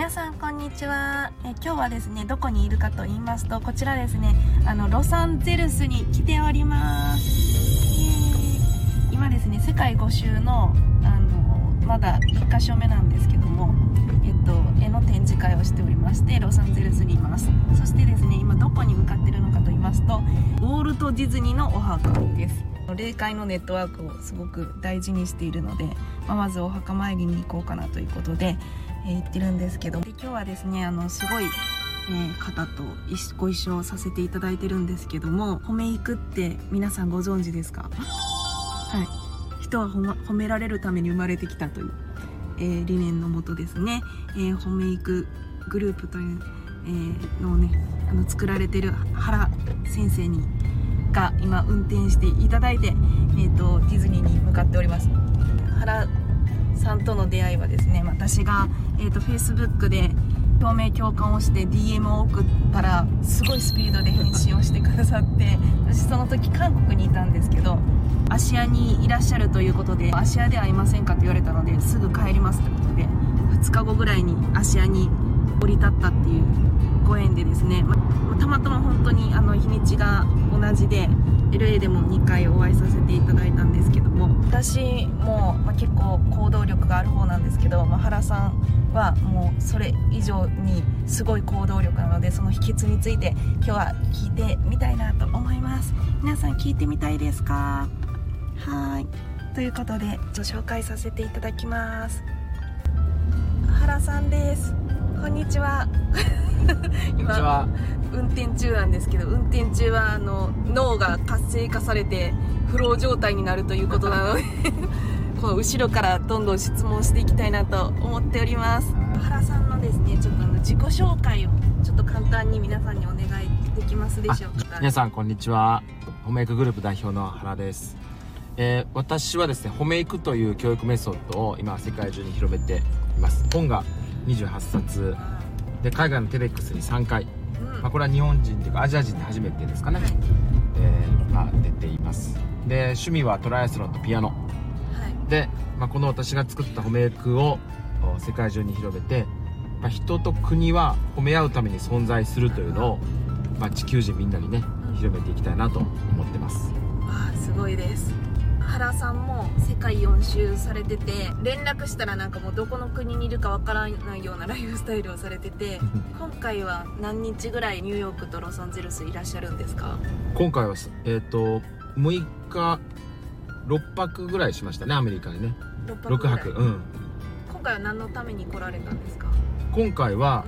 皆さんこんにちは。え今日はですねどこにいるかと言いますとこちらですねあのロサンゼルスに来ております。今ですね世界5周のあのまだ1箇所目なんですけどもえっと絵の展示会をしておりましてロサンゼルスにいます。そしてですね今どこに向かってるのかと言いますとウォールト・ディズニーのお墓です。霊界のネットワークをすごく大事にしているので、まあ、まずお墓参りに行こうかなということで、えー行ってるんですけど。で今日はですねあのすごい、えー方とご一緒させていただいてるんですけども褒めいくって皆さんご存知ですか？はい。人は褒ま褒められるために生まれてきたという、えー理念のもとですね、えー褒めいくグループという、えーのをねあの作られてる原先生にが今運転していただいて、えー、とディズニーに向かっております。原さんとの出会いはですね私が、えー、と Facebook で表明共感をして DM を送ったらすごいスピードで返信をしてくださって私その時韓国にいたんですけど芦屋にいらっしゃるということで芦屋で会いませんかと言われたのですぐ帰りますということで2日後ぐらいに芦屋に降り立ったっていうご縁でですね、またまたま本当にあの日にちが同じで LA でも2回お会いさせていただいたんですけども。私も、まあ、結構行動力がある方なんですけど、まあ、原さんはもうそれ以上にすごい行動力なのでその秘訣について今日は聞いてみたいなと思います。皆さん聞いてみたいですか？はい。ということでご紹介させていただきます。原さんです。こんにちは こんにち今は。運転中なんですけど運転中はあの脳が活性化されてフロー状態になるということなので この後ろからどんどん質問していきたいなと思っております原さんのですねちょっとあの自己紹介をちょっと簡単に皆さんにお願いできますでしょうか皆さんこんにちは。ホメイクグループ代表の原です。えー私はですね、ホメイクという教育メソッドを今世界中に広めています。本が28冊。で海外のテレックスに3回、うん。まあ、これは日本人というかアジア人で初めてですかね、はい。えーまあ、出ています。で趣味はトライアスロンとピアノ。はい。で、まあ、この私が作ったホメイクをお世界中に広めて、まあ、人と国は褒め合うために存在するというのを、まあ、地球人みんなにね広めていきたいなと思ってます。あーすごいです原さんも世界4周されてて連絡したらなんかもうどこの国にいるかわからないようなライフスタイルをされてて今回は何日ぐらいニューヨークとロサンゼルスいらっしゃるんですか？今回はすえっ、と6日6泊ぐらいしましたねアメリカにね。6 6泊うん。今回は何のために来られたんですか？今回は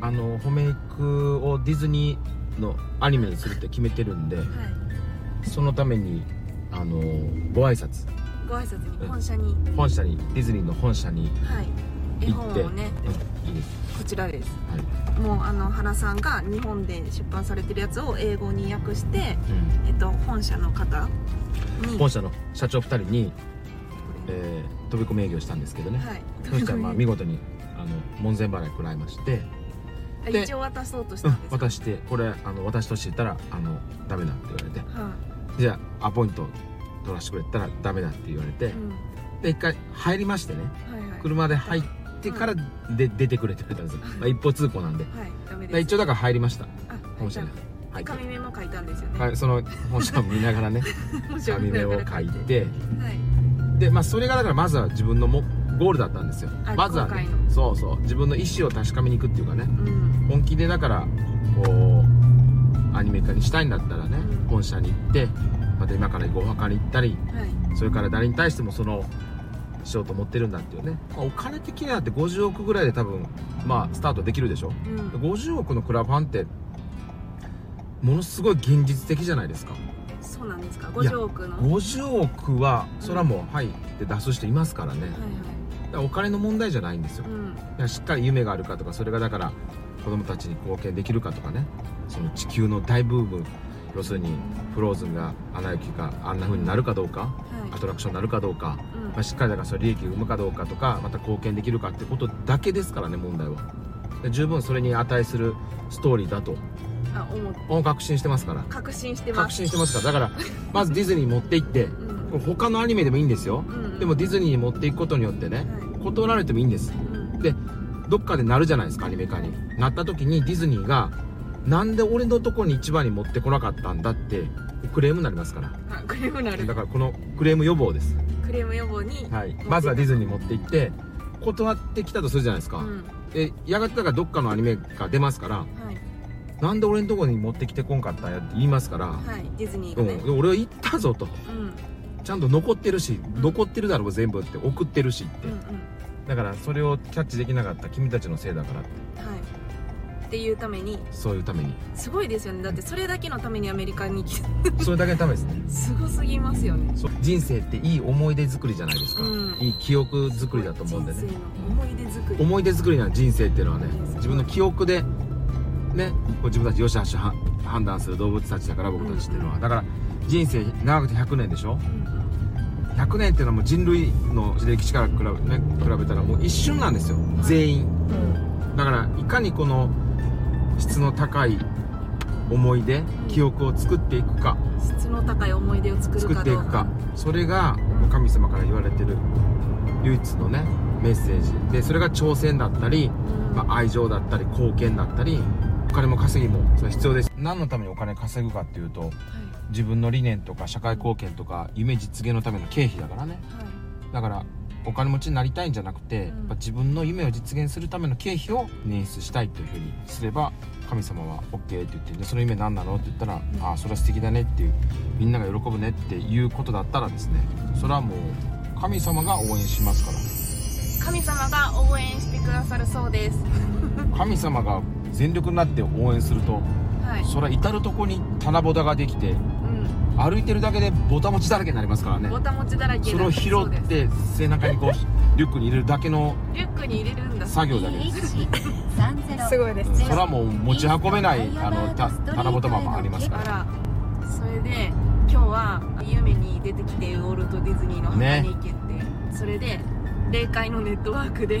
あのホメイクをディズニーのアニメにするって決めてるんではい。そのためにあのご挨拶。ご挨拶に本社に。本社にディズニーの本社にはい。絵本をね。うんいいです。こちらです。はい、もうあの原さんが日本で出版されてるやつを英語に訳してうん。えっと本社の方に。本社の社長2人に、えー飛び込み営業したんですけどね、はい。そしたらまあ見事にあの門前払い食らいまして、一応渡そうとしたうんんですか、渡してこれあの私として言ったらあのダメだって言われて。はじゃあアポイント取らせてくれたらダメだって言われてで一回入りましてねはいはい。車で入ってからで出てくれって言われたんですよ、まあ、一方通行なんで。はい一応だから入りました。あ本社に。はい入って。紙メモ書いたんですよね、はい、その本社を見ながらね 紙ったら目を書いて。はい。でまあそれがだからまずは自分のもゴールだったんですよ。あまずはね。そうそう。自分の意思を確かめに行くっていうかね。うん。本気でだからこうアニメ化にしたいんだったらね、うん本社に行ってまた今からお墓に行ったりはい。それから誰に対してもそのしようと思ってるんだっていうね、まあお金的にはだって50億ぐらいで多分まあスタートできるでしょ。うん。50億のクラファンってものすごい現実的じゃないですか。そうなんですか。いや50億の。はい50億はそれはもうはいって出す人いますからね。はいだからお金の問題じゃないんですよ。うん。しっかり夢があるかとかそれがだから子供たちに貢献できるかとかね。その地球の大部分要するにフローズンがアナ雪があんな風になるかどうかはい。アトラクションになるかどうか、うん。まあ、しっかりだからそれ利益を生むかどうかとかまた貢献できるかってことだけですからね問題は。で十分それに値するストーリーだと。あ思う。もう確信してますから。確信してます。確信してますから。だからまずディズニーに持って行って うん。他のアニメでもいいんですよ。うんでもディズニーに持っていくことによってねはい。断られてもいいんです。うん。でどっかでなるじゃないですかアニメ化に。なった時にディズニーがなんで俺のとこに一番に持ってこなかったんだってクレームになりますから。あクレームなる。だからこのクレーム予防です。クレーム予防にはい。まずはディズニーに持って行って断ってきたとするじゃないですか、うん。でやがてだからどっかのアニメが出ますからはい。なんで俺のとこに持ってきてこんかったんやって言いますから、はいディズニーうん、がねで俺は行ったぞと。うん。ちゃんと残ってるし残ってるだろう全部って送ってるしって、うんうん。だからそれをキャッチできなかった君たちのせいだからって。はいっていうためにそういうために。すごいですよね。だってそれだけのためにアメリカに来て。それだけのためですね。すごすぎますよね。人生っていい思い出作りじゃないですか、うん。いい記憶作りだと思うんでね。人生の思い出作り。思い出作りな人生っていうのはねうん自分の記憶でね自分たちよしあしは判断する動物たちだから僕たちっていうのは、うん。だから人生長くて100年でしょ？うん。100年っていうのはもう人類の歴史から比べ,、ね、比べたらもう一瞬なんですよ全員だからいかにこの質の高い思い出記憶を作っていくか。質の高い思い出を作る作かどうか。っていくか。それが神様から言われてる唯一のねメッセージ。でそれが挑戦だったり、うん。まあ、愛情だったり貢献だったりお金も稼ぎもそれ必要です。何のためにお金稼ぐかっていうとはい。自分の理念とか社会貢献とか夢実現のための経費だからね。はい。だからお金持ちになりたいんじゃなくて、うん。やっぱ自分の夢を実現するための経費を捻出したいというふうにすれば神様は OK って言ってでその夢何なのって言ったら、ああそれは素敵だねっていうみんなが喜ぶねっていうことだったらですねそれはもう神様が応援しますか神様が応援してくださるそうです。ら 神様が全力になって応援するとはい。それは至る所に棚ぼたができてうん歩いてるだけでボタ持ちだらけになりますからね。ボタン持ちだらけそれを拾って背中にこうリュックに入れるだけのリュックに入れるんだ作業だけです。すごいですうんそれはもう持ち運べないあのた棚ぼたまもありますから。それで今日は夢に出てきてウォルト・ディズニーの墓に行けって、それで霊界のネットワークで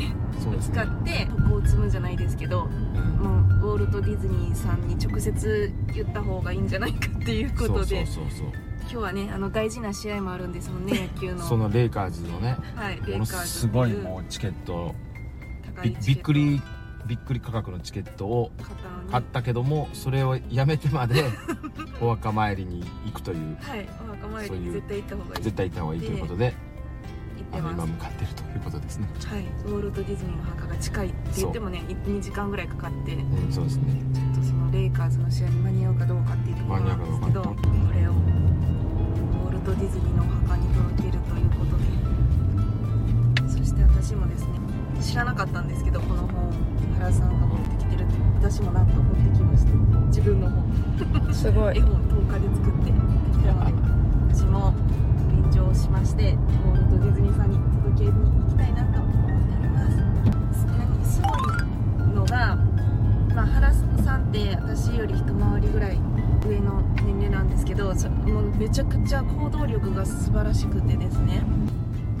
使って徳を積むじゃないですけどうん。もうディズニーさんに直接言った方がいいんじゃないかっていうことでそうそうそう今日はねあの大事な試合もあるんですもんね野球の。そのレイカーズのね。はい、レものイカーズすごいもうチケットびっくりびっくり価格のチケットを買ったけどもそれをやめてまで お墓参りに行くという。はいお墓参りに絶対行った方がいい。絶対行った方がいいということでってます。今向かってるということですね。はい、ウォルト・ディズニーの墓が近いって言ってもね2時間ぐらいかかってちょうんそうですね。っとそのレイカーズの試合に間に合うかどうかっていうところなんですけど間これをウォルト・ディズニーのお墓に届けるということで。そして私もですね知らなかったんですけどこの本原さんが持ってきてるって私もなんと持ってきました自分の本すごい。絵本10日で作ってきたので私も便乗しましてウォルト・ディズニーさんに届けに行きたいなと思っておりますすごいのが、まあ、原さんって私より一回りぐらい上の年齢なんですけどもうめちゃくちゃ行動力が素晴らしくてですね。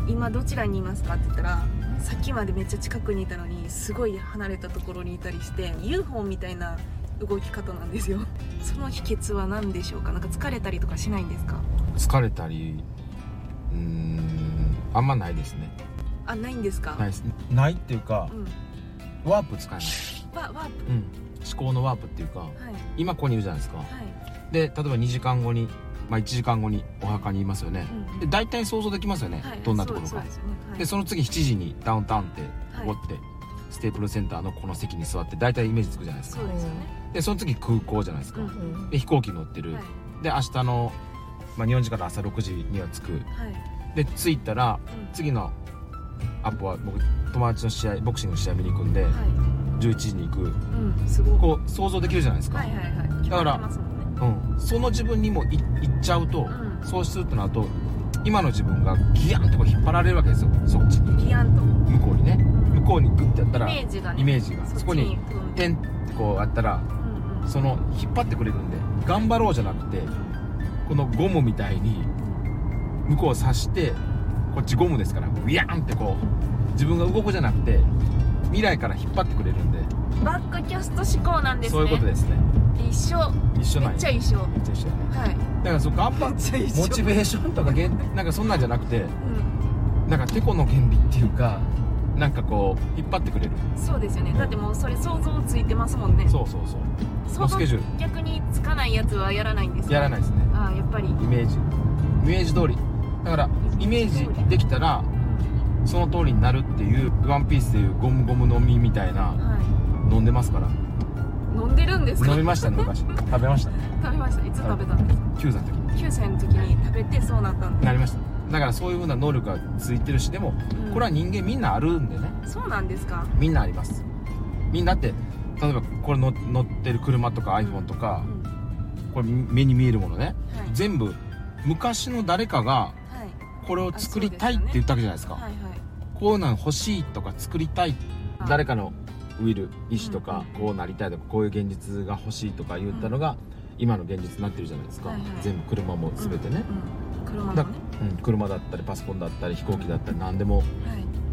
今どちらにいますかって言ったらさっきまでめっちゃ近くにいたのにすごい離れたところにいたりして UFO みたいな動き方なんですよ。その秘訣は何でしょうか？なんか疲れたりとかしないんですか？疲れたりうーんあんまないですね。あないんですか、ないです。ないっていうかうん。ワープ使えない。ワワープ？うん。思考のワープっていうかはい。今ここにいるじゃないですか。はい、で例えば2時間後にまあ1時間後にお墓にいますよね。うんで大体想像できますよね、はい。どんなところか。そうですそうですよね。はい。でその次7時にダウンタウンってはい。ここって、ステープルセンターのこの席に座って大体イメージつくじゃないですか。そうですよね、でその次空港じゃないですか、うんうん。で飛行機乗ってる、はい。で明日の、まあ、日本時間の朝6時には着く。はいで着いたらうん。次のアップは僕友達の試合ボクシングの試合見に行くんではい。11時に行く。うんすごい。こう想像できるじゃないですか、はいはいはい。だからね。うん、その自分にもいいっちゃうと、うん。そうするとなると今の自分がギヤンとこう引っ張られるわけですよ。そっちに。ギヤンと。向こうにね。向こうにグッてやったイらメージがね。イメージが。そこに行くんで点こうやったらうんうん。その引っ張ってくれるんで頑張ろうじゃなくてこのゴムみたいに向こうを刺してこっちゴムですからビヤーンってこう自分が動くじゃなくて未来から引っ張ってくれるんで。バックキャスト思考なんですね。そういうことですね。一緒。め一緒なんや。っちゃ一緒。めっちゃ一緒はい。だからそっめっちゃ一緒。モチベーションとかげんなんかそんなんじゃなくてうん。なんかてこの原理っていうかなんかこう引っ張ってくれる。そうですよね。だってもうそれ想像ついてますもんね。そうそうそう。想像のスケジュー逆につかないやつはやらないんですいルやらないですね。ああやっぱり。イメージ。イメージ通りだからイメージできたらその通りになるっていうワンピースでいうゴムゴム飲みみたいなは飲んでますから。い飲んでるんですか？飲みましたね昔。食べました食べました。いつ食べたんですか？9歳の時に。9歳の時に食べてそうなったんでなりました。だからそういうふうな能力がついてるしでもうん。これは人間みんなあるんでね。そうなんですか？みんなあります。みんなって例えばこれの乗ってる車とか iPhone とかうん。これ目に見えるものね。はい。全部昔の誰かがはいこれを作りたいって言ったわけじゃないですか。はいはい。こういうの欲しいとか作りたいはい誰かのウィル意思とかうんこうなりたいとかこういう現実が欲しいとか言ったのが今の現実になってるじゃないですか。はいはい。全部車も全てね。うん車だもね。うん車だったりパソコンだったり飛行機だったり何でも。はい。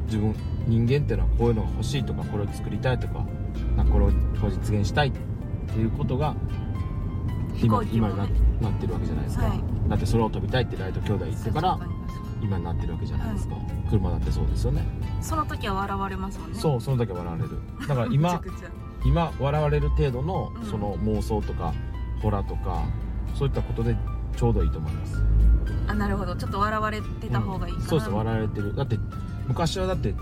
自分人間っていうのはこういうのが欲しいとかこれを作りたいとかなんかこれを実現したいっていうことが飛今今になってるわけじゃないですか、はい。だって空を飛びたいってライト兄弟言ってから今になってるわけじゃないですか、車だってそうですよね。その時は笑われますもんね。そうその時は笑われる。だから今 今笑われる程度のうん。その妄想とかホラーとかそういったことでちょうどいいと思います。あなるほど。ちょっと笑われてた方がいいかな、うん。そうです笑われてる。だって昔はだって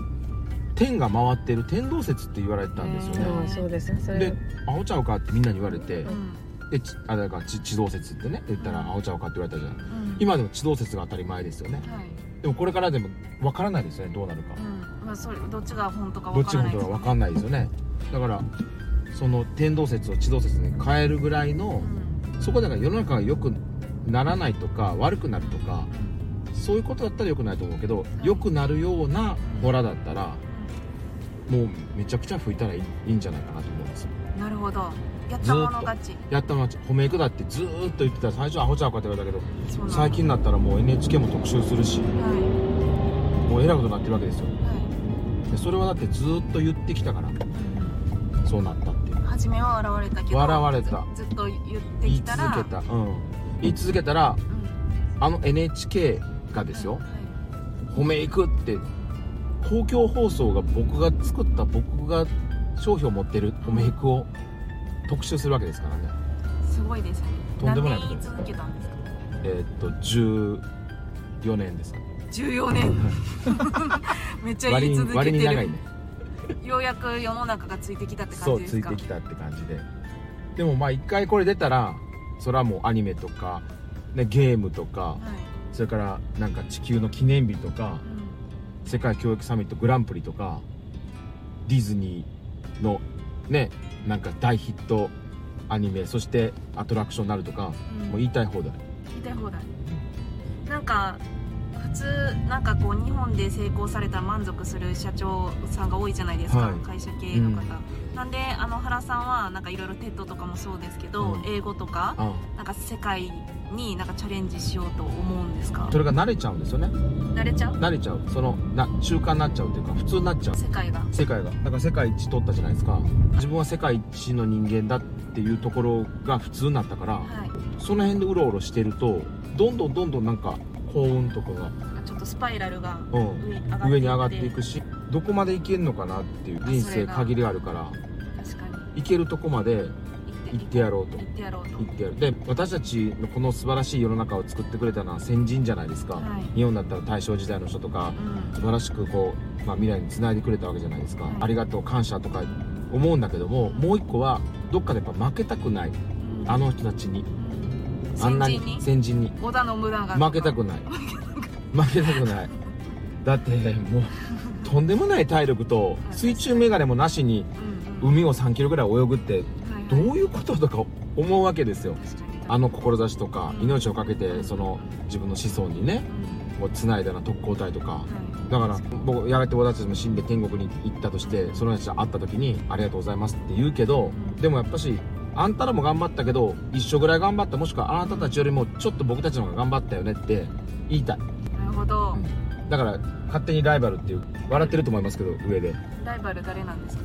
天が回ってる天動説って言われてたんですよね、うん。そうですね。それ。で「アホちゃうか?」ってみんなに言われて、うんでちあだから地地動説ってね言ったら「うん。アホちゃうか?」って言われたじゃん。うん。今でも地動説が当たり前ですよね。はい。でもこれからでも分からないですよねどうなるか、うん。まあそれどっちが本当かどっちがわからない本当か分かんないですよね。だからその天動説を地動説に変えるぐらいのうん。そこだから世の中が良くならないとか悪くなるとかそういうことだったら良くないと思うけど良くなるようなホラーだったらもうめちゃくちゃ吹いたらいいいいんじゃないかなと思うんです。よなるほどやったもの勝ち。やったのは褒めいくだってずーっと言ってた。ら最初はアホちゃうかって言われたけど最近になったらもう NHK も特集するしはもうえらいことになってるわけですよ。い。はでそれはだってずーっと言ってきたからいそうなったっていう。初めは笑われたけど笑われた。ずずっと言って言いきたら続けた。うん。言い続けたらうん。あの NHK がですよはい。褒めいくって公共放送が僕が作った僕が商標を持ってる褒めいくを特集するわけですからね。すごいですね。とんでもない何年言い続けたんです。かえーっと14年です14年。めっちゃ言割にい続けてる。割に長いね。ようやく世の中がついてきたってそうつい感じですか。てきたって感じで。でもまあ一回これ出たらそれはもうアニメとか、ね、ゲームとかはい。それからなんか地球の記念日とかうん。世界教育サミットグランプリとかディズニーのねなんか大ヒットアニメそしてアトラクションになるとか、うん。もう言いたい放題。言いたい放題。なんか普通なんかこう日本で成功されたら満足する社長さんが多いじゃないですか、はい。会社経営の方、なんであの原さんはなんかいろいろ TED とかもそうですけど、うん。英語とかあ。なんか世界になんかチャレンジしようと思うんですか？それが慣れちゃうんですよね。慣れちゃう？慣れちゃう。そのな習慣になっちゃうというか普通になっちゃう。世界が。世界が。だから世界一取ったじゃないですか。自分は世界一の人間だっていうところが普通になったからはい。その辺でうろうろしてるとどんどんどんどんなんか幸運とかが、ちょっとスパイラルがうん、上に上がっていく。しどこまでいけんのかなっていう人生限りあるから確かに。いけるとこまで行ってやろうと。行ってやろうと。行ってやる。で私たちのこの素晴らしい世の中を作ってくれたのは先人じゃないですか、はい。日本だったら大正時代の人とかうん。素晴らしくこう、まあ、未来につないでくれたわけじゃないですか、はい。ありがとう感謝とか思うんだけどももう一個はどっかでやっぱ負けたくない。うん。あの人たちに。うん。あんなに先人に？織田信長負けたくない。負けたくない。だってもうとんでもない体力と水中メガネもなしに海を3キロぐらい泳ぐってどういうこととか思うわけですよ。あの志とかうん。命をかけてその自分の子孫にねこう繋いだな特攻隊とか。だから僕やがて私たちも死んで天国に行ったとしてその人たちと会った時に「ありがとうございます」って言うけどでもやっぱしあんたらも頑張ったけど一緒ぐらい頑張ったもしくはあなたたちよりもちょっと僕たちの方が頑張ったよねって言いたい。なるほど。だから勝手にライバルっていう笑ってると思いますけど上で。ライバル誰なんですか？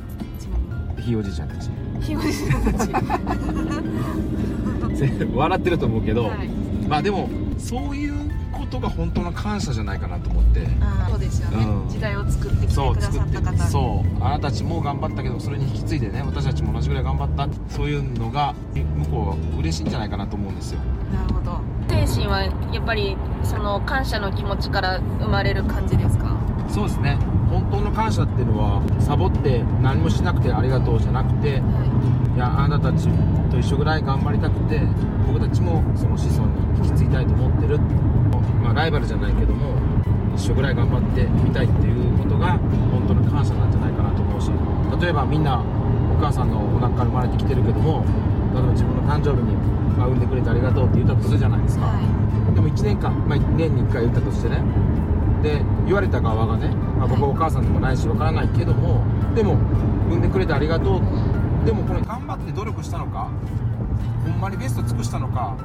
ひいおじいちゃんたち。ひいおじさんたち。笑ってると思うけど、はい。まあでもそういうことが本当の感謝じゃないかなと思って。そうですよね、うん。時代を作ってきてそうくださった方そうあなたたちも頑張ったけどそれに引き継いでね私たちも同じぐらい頑張ったそういうのが向こうは嬉しいんじゃないかなと思うんですよ。なるほど。精神はやっぱりその感謝の気持ちから生まれる感じですか？そうですね本当の感謝っていうのはサボって何もしなくてありがとうじゃなくてはい。やあなたたちと一緒ぐらい頑張りたくて僕たちもその子孫に引き継ぎたいと思ってる、まあ、ライバルじゃないけども一緒ぐらい頑張ってみたいっていうことが本当の感謝なんじゃないかなと思うし例えばみんなお母さんのお腹から生まれてきてるけども例えば自分の誕生日に、まあ、産んでくれてありがとうって言ったとするじゃないですか、はでも1年間、まあ、年に1回言ったとしてねで言われた側がね、まあ、僕はお母さんでもないしわからないけどもでも産んでくれてありがとう。でもこれ頑張って努力したのかほんまにベスト尽くしたのか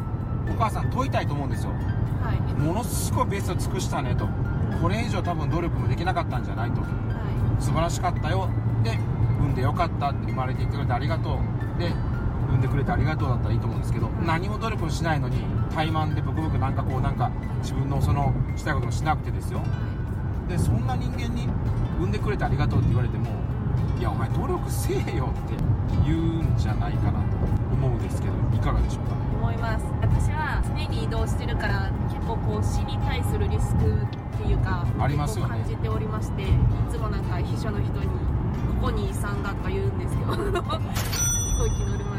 お母さん問いたいと思うんですよ。いはい。ものすごいベスト尽くしたねと。これ以上多分努力もできなかったんじゃないと。は素晴らしかったよ。で産んでよかったって生まれていってくれてありがとう。で産んでくれてありがとうだったらいいと思うんですけど何も努力もしないのに怠慢でブクブクなんかこうなんか自分のそのしたいこともしなくてですよ。い。でそんな人間に産んでくれてありがとうって言われてもいやお前努力せえよって言うんじゃないかなと思うんですけどいかがでしょうか？思います。私は常に移動してるから結構こう死に対するリスクっていうかありますよね。感じておりましていつもなんか秘書の人に「ここに遺産が」とか言うんですけど飛行機乗る前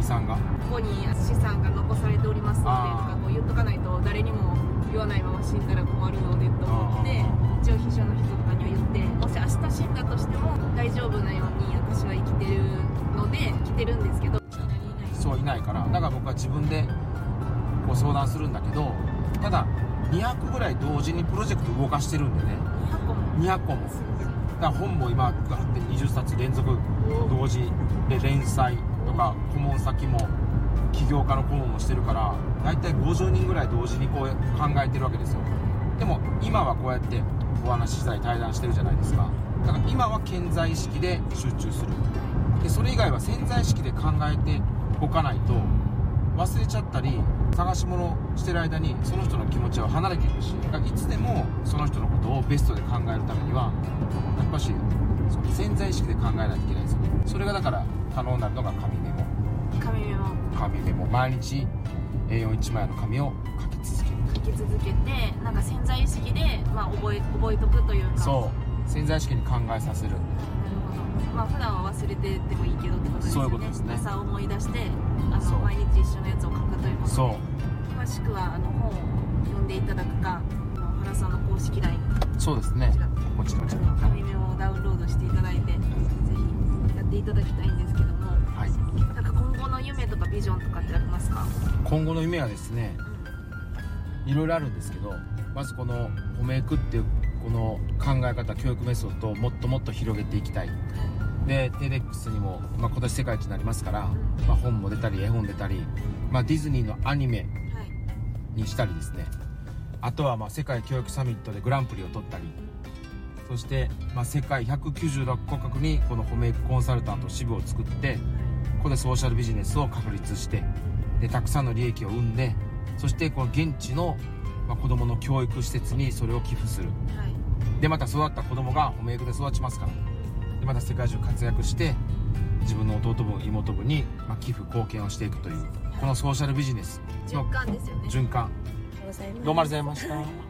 遺産が？ここに資産が残されておりますのでとかこう言っとかないと誰にも言わないまま死んだら困るのでと思って一応秘書の人とかには言ってもし明日死んだとしても大丈夫なように私は生きてるので来てるんですけど。そういないから。だから僕は自分でこう相談するんだけどただ200ぐらい同時にプロジェクト動かしてるんでね。200個も。200個も。だから本も今ガーって20冊連続同時で連載。とか顧問先も起業家の顧問もしてるから大体50人ぐらい同時にこう考えてるわけですよ。でも今はこうやってお話ししたり対談してるじゃないですか。だから今は健在意識で集中する。でそれ以外は潜在意識で考えておかないと忘れちゃったり探し物してる間にその人の気持ちは離れていくしいつでもその人のことをベストで考えるためにはやっぱし潜在意識で考えないといけないですよ。ねそれがだから可能になるのが紙メモ紙メモ紙メモ毎日 A41 枚の紙を書き続ける。書き続けてなんか潜在意識で、まあ、覚え覚えとくというか。そう。潜在意識に考えさせる。なるほど。まあ普段は忘れててもいいけどってことですよね。そういうことですね。朝思い出してあの毎日一緒のやつを書くということで。そう。詳しくはあの本を読んでいただくか原さんの公式 LINE そうですね。こちら。こっちこっち紙メモをダウンロードしていただいてぜひやっていただきたいんですけどもビジョンとかってありますか、今後の夢はですねいろいろあるんですけどまずこの褒めいくっていうこの考え方教育メソッドをもっともっと広げていきたい。で TEDx にも、まあ、今年世界一になりますから、まあ、本も出たり絵本出たり、まあ、ディズニーのアニメはい。にしたりですね。あとはまあ世界教育サミットでグランプリを取ったりそしてまあ世界196カ国にこの褒めコンサルタント支部を作ってここでソーシャルビジネスを確立してでたくさんの利益を生んでそしてこの現地の、まあ、子供の教育施設にそれを寄付する。はい。でまた育った子供が褒めいくで育ちますから。でまた世界中活躍して自分の弟分妹分に、まあ、寄付貢献をしていくというこのソーシャルビジネスの循環ですよね。循環。どうもありがとうございました